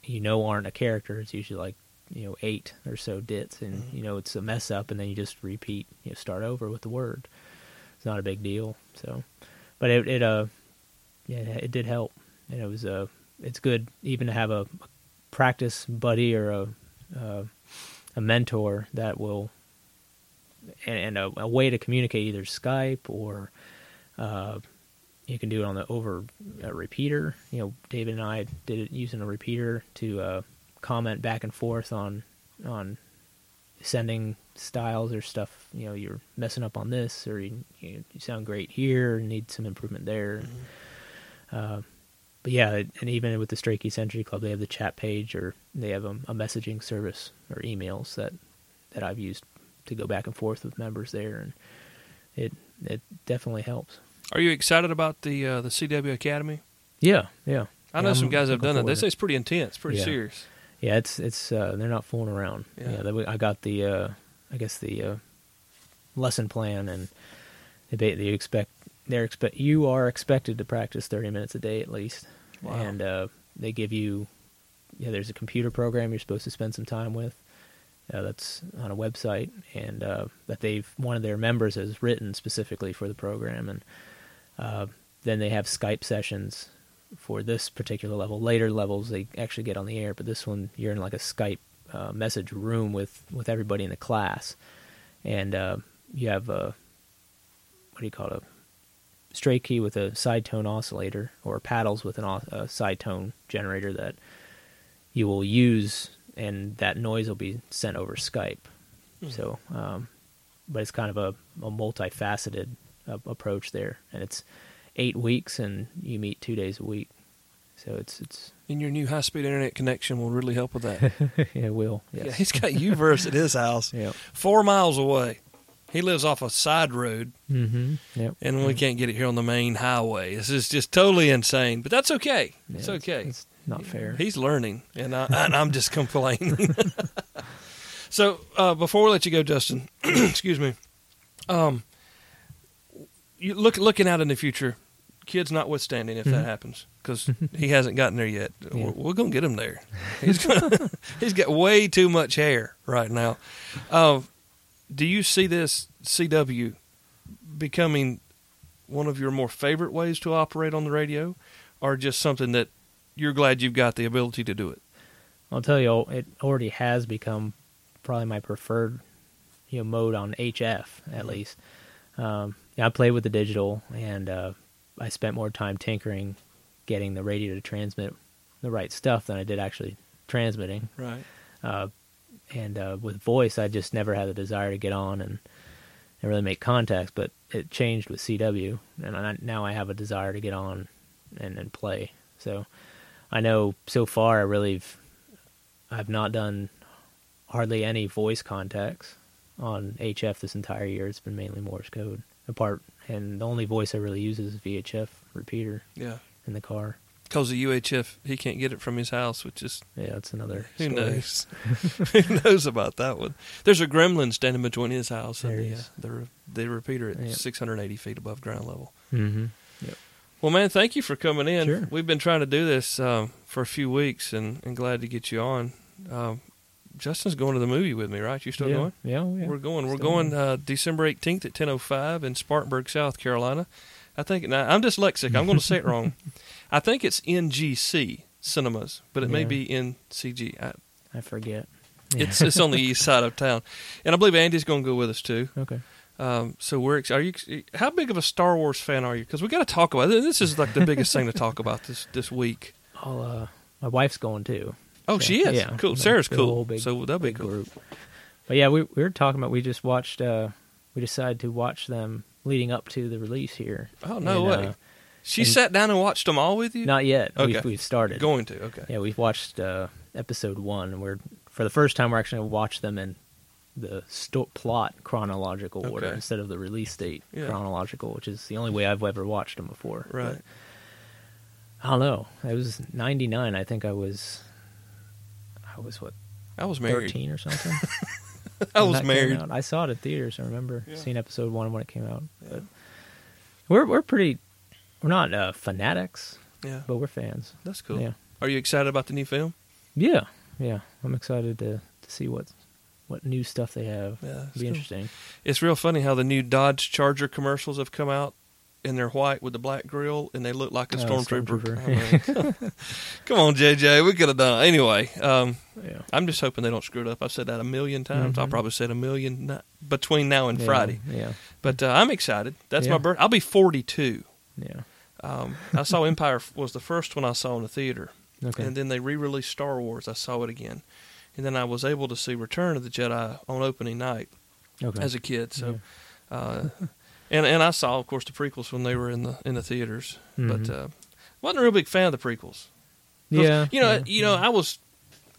you know aren't a character. It's usually like you know eight or so dits, and Mhm. you know it's a mess up, and then you just repeat, you know, start over with the word. It's not a big deal. So, but it it uh yeah it did help, and it was uh it's good even to have a practice buddy or a uh, a mentor that will and, and a, a way to communicate either Skype or uh, you can do it on the over a repeater. You know, David and I did it using a repeater to uh, comment back and forth on on sending styles or stuff. You know, you're messing up on this, or you, you, you sound great here, need some improvement there. Uh, but yeah, and even with the Straight Key Century Club, they have the chat page, or they have a, a messaging service or emails that that I've used to go back and forth with members there, and it it definitely helps. Are you excited about the uh, the CW Academy? Yeah, yeah. I know Yeah, some guys have done it. They say it's pretty intense, pretty Yeah. serious. Yeah, it's it's uh, they're not fooling around. Yeah. Yeah, I got the uh, I guess the uh, lesson plan, and they they expect they're expect you are expected to practice thirty minutes a day at least, Wow. and uh, they give you yeah. There's a computer program you're supposed to spend some time with. Uh, that's on a website, and uh, that they've one of their members has written specifically for the program, and uh, then they have Skype sessions for this particular level. Later levels, they actually get on the air, but this one, you're in like a Skype uh, message room with, with everybody in the class, and uh, you have a what do you call it? A straight key with a side tone oscillator, or paddles with an a side tone generator that you will use, and that noise will be sent over Skype. So, um, but it's kind of a, a multifaceted uh, approach there, and it's eight weeks, and you meet two days a week. So it's it's And your new high speed internet connection will really help with that. it will Yeah, he's got U-verse at his house, Yep. four miles away. He lives off a side road, Mm-hmm. Yep. and we can't get it here on the main highway. This is just totally insane, but that's okay. It's okay. It's not fair. He's learning, and, I, and I'm just complaining. so uh, before we let you go, Justin, excuse me. Um, you look looking out in the future. kids notwithstanding, if that Mhm. happens, because he hasn't gotten there yet. Yeah. We're, we're gonna get him there. He's gonna, he's got way too much hair right now. Uh, do you see this CW becoming one of your more favorite ways to operate on the radio, or just something that you're glad you've got the ability to do it? I'll tell you, it already has become probably my preferred, you know, mode on HF at least. Um, I play with the digital, and uh, I spent more time tinkering, getting the radio to transmit the right stuff than I did actually transmitting. Right. Uh, and uh, with voice, I just never had the desire to get on and, and really make contacts. But it changed with CW, and I, now I have a desire to get on and, and play. So I know so far I really I've not done hardly any voice contacts on HF this entire year. It's been mainly Morse code. Apart, and the only voice I really use is VHF repeater Yeah. in the car. Because the UHF, he can't get it from his house, which is Yeah, that's another. Who story. knows? Who knows about that one? There's a gremlin standing between his house and the, uh, the the repeater at Yep. 680 feet above ground level. Mm-hmm. Well, man, thank you for coming in. Sure. We've been trying to do this um, for a few weeks, and, and glad to get you on. Um, Justin's going to the movie with me, right? You still yeah. going? Yeah, oh, yeah. We're going. We're going uh, December 18th at 10:05 in Spartanburg, South Carolina. I think. Now, I'm dyslexic. I'm going to say it wrong. I think it's NGC Cinemas, but it may be NCG. I, I forget. It's it's on the east side of town, and I believe Andy's going to go with us too. okay. Um, so we're ex- are you how big of a Star Wars fan are you? Because we got to talk about it. this. Is like the biggest thing to talk about this this week. I'll, uh, my wife's going too. Oh, So, she is Yeah, cool. Sarah's cool. big- so that'll be cool. group. But yeah, we we were talking about. We just watched. Uh, we decided to watch them leading up to the release here. Oh no And, way! uh, she sat down and watched them all with you. Not yet. Okay. We've, we've started. going to okay. Yeah, we've watched uh, episode one. and We're for the first time we're actually going to watch them in the sto- plot chronological order Okay. instead of the release date Yeah. chronological, which is the only way I've ever watched them before. Right. But I don't know. It was '99. I think I was. I was what I was married. 13 or something. I was married. out. I saw it at theaters. I remember Yeah. seeing episode one when it came out. Yeah. But we're we're pretty. We're not uh, fanatics, Yeah, but we're fans. that's cool. Yeah. Are you excited about the new film? Yeah, yeah. I'm excited to to see what what new stuff they have. Yeah, that's It'll be cool. interesting. It's real funny how the new Dodge Charger commercials have come out, and they're white with the black grill, and they look like a Oh, stormtrooper. stormtrooper. I mean, come on, JJ, we could have done it anyway. Um, Yeah. I'm just hoping they don't screw it up. I've said that a million times. I'll Mhm. probably say it a million between now and Yeah, Friday. Yeah, But uh, I'm excited. That's my Yeah. birth. I'll be 42. yeah. Um, I saw Empire was the first one I saw in the theater, Okay. and then they re-released Star Wars. I saw it again, and then I was able to see Return of the Jedi on opening night okay. as a kid. So, uh, and and I saw, of course, the prequels when they were in the in the theaters. But Mhm. uh, wasn't a real big fan of the prequels. yeah, you know, yeah, you know, I was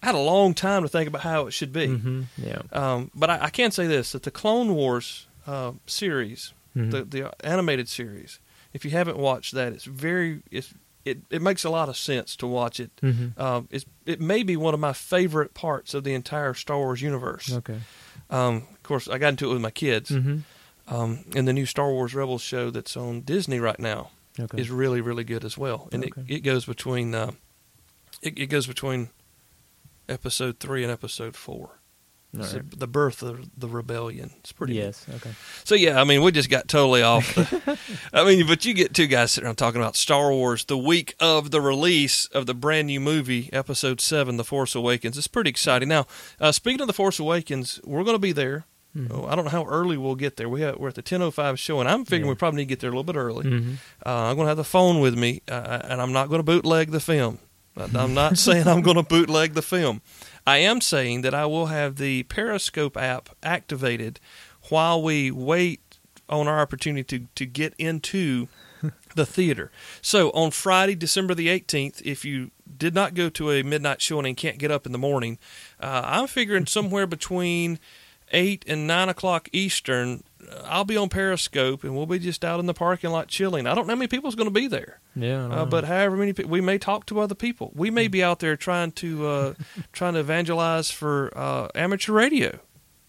I had a long time to think about how it should be. hmm Yeah. Um, but I, I can say this: that the Clone Wars uh, series, Mhm. the the animated series, if you haven't watched that, it's very it's it, it makes a lot of sense to watch it. Mhm. Um, it's it may be one of my favorite parts of the entire Star Wars universe. Okay. Um, of course, I got into it with my kids. Um, and the new Star Wars Rebels show that's on Disney right now Okay. is really really good as well. And Okay. it, it goes between uh, it, it goes between episode three and episode four. It's the birth of the rebellion. It's pretty. Yes. Okay. So yeah, I mean, we just got totally off. The, I mean, but you get two guys sitting around talking about Star Wars the week of the release of the brand new movie, Episode Seven, The Force Awakens. It's pretty exciting. Now, uh, speaking of the Force Awakens, we're going to be there. Mhm. Oh, I don't know how early we'll get there. We have, we're at the ten oh five show, and I'm figuring Yeah. we probably need to get there a little bit early. Mhm. Uh, I'm going to have the phone with me, uh, and I'm not going to bootleg the film. I'm not saying I'm going to bootleg the film. I am saying that I will have the Periscope app activated while we wait on our opportunity to, to get into the theater. So on Friday, December the 18th, if you did not go to a midnight showing and can't get up in the morning, uh, I'm figuring somewhere between 8 and 9 o'clock Eastern, uh, I'll be on Periscope and we'll be just out in the parking lot chilling. I don't know how many people's going to be there. Yeah. Uh, but however many people, we may talk to other people. We may be out there trying to uh, trying to evangelize for uh, amateur radio,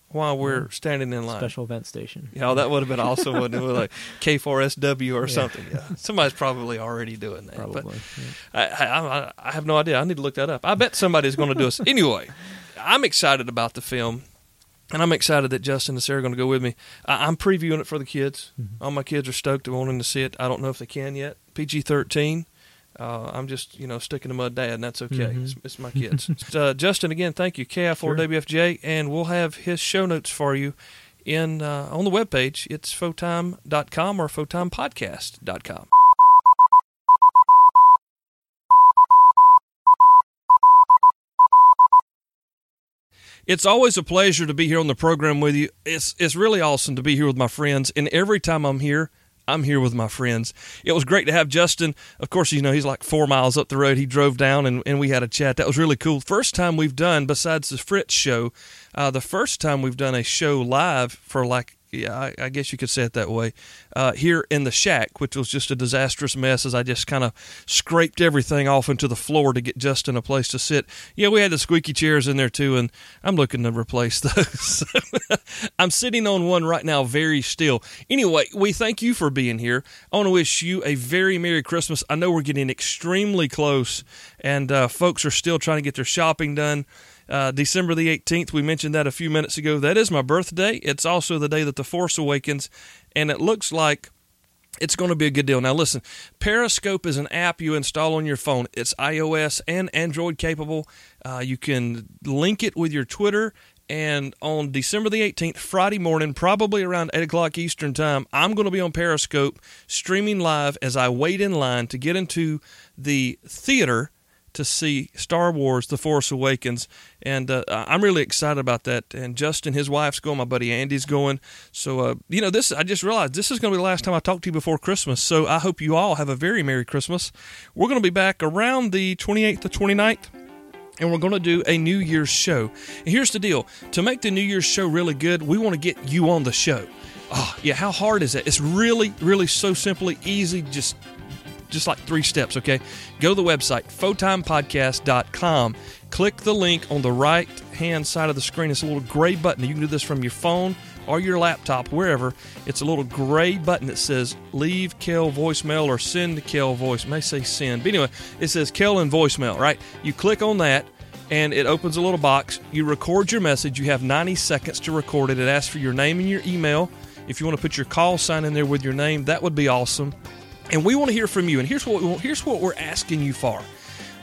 while we're standing in line. Special event station. Yeah, that would have been awesome, wouldn't it? Like K4SW or Yeah. something. Yeah, somebody's probably already doing that. Probably. yeah. I, I, I- I have no idea. I need to look that up. I bet somebody's going to do us. Anyway, I'm excited about the film, and I'm excited that Justin and Sarah are going to go with me. I, I'm previewing it for the kids. All my kids are stoked and wanting to see it. I don't know if they can yet. PG-13. Uh, I'm just, you know, sticking to my dad, and that's okay. Mhm. It's, it's my kids. uh, Justin, again, thank you. KI4WFJ, and we'll have his show notes for you in uh, on the webpage. It's fotime.com or fotimepodcast.com. It's always a pleasure to be here on the program with you. It's it's really awesome to be here with my friends, and every time I'm here, I'm here with my friends. It was great to have Justin. Of course, you know he's like four miles up the road. He drove down, and, and we had a chat. That was really cool. First time we've done besides the Fritz show, uh, the first time we've done a show live for like yeah, I, I guess you could say it that way. Uh, here in the shack, which was just a disastrous mess, as I just kind of scraped everything off into the floor to get Justin a place to sit. Yeah, we had the squeaky chairs in there too, and I'm looking to replace those. I'm sitting on one right now, very still. Anyway, we thank you for being here. I want to wish you a very Merry Christmas. I know we're getting extremely close, and uh, folks are still trying to get their shopping done. Uh, December the 18th, we mentioned that a few minutes ago. That is my birthday. It's also the day that The Force Awakens, and it looks like it's going to be a good deal. Now, listen, Periscope is an app you install on your phone. It's iOS and Android capable. Uh, you can link it with your Twitter. And on December the 18th, Friday morning, probably around 8 o'clock Eastern Time, I'm going to be on Periscope streaming live as I wait in line to get into the theater to see Star Wars: The Force Awakens, and uh, I'm really excited about that. And Justin, his wife's going, my buddy Andy's going. So uh, you know, this I just realized this is going to be the last time I talk to you before Christmas. So I hope you all have a very merry Christmas. We're going to be back around the 28th to 29th and we're going to do a New Year's show. And here's the deal to make the New Year's show really good, we want to get you on the show. Oh, yeah, how hard is that? It's really, really so simply easy, just just like three steps, okay? Go to the website, fotimepodcast.com. Click the link on the right hand side of the screen. It's a little gray button. You can do this from your phone or your laptop, wherever. It's a little gray button that says leave Kale voicemail or send Kale voice. It may say send, but anyway, it says Kale and voicemail, right? You click on that and it opens a little box. You record your message. You have 90 seconds to record it. It asks for your name and your email. If you want to put your call sign in there with your name, that would be awesome. And we want to hear from you. And here's what we want, here's what we're asking you for.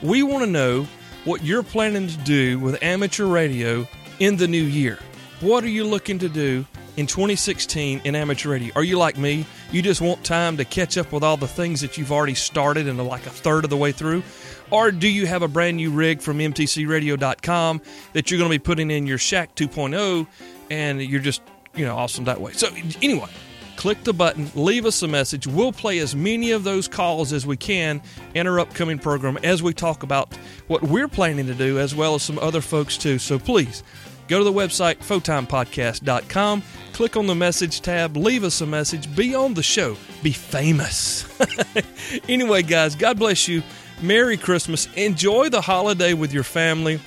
We want to know what you're planning to do with amateur radio in the new year. What are you looking to do in 2016 in amateur radio? Are you like me? You just want time to catch up with all the things that you've already started and are like a third of the way through? Or do you have a brand new rig from mtcradio.com that you're going to be putting in your Shack 2.0 and you're just, you know, awesome that way? So, anyway, click the button, leave us a message. We'll play as many of those calls as we can in our upcoming program as we talk about what we're planning to do, as well as some other folks too. So please go to the website, fotimepodcast.com, click on the message tab, leave us a message, be on the show, be famous. anyway, guys, God bless you. Merry Christmas. Enjoy the holiday with your family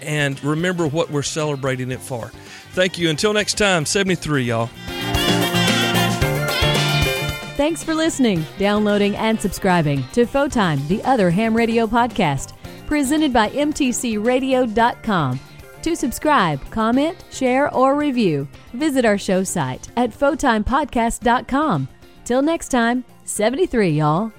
and remember what we're celebrating it for. Thank you. Until next time, 73, y'all. Thanks for listening, downloading, and subscribing to Fotime, the other ham radio podcast, presented by MTCRadio.com. To subscribe, comment, share, or review, visit our show site at FotimePodcast.com. Till next time, 73, y'all.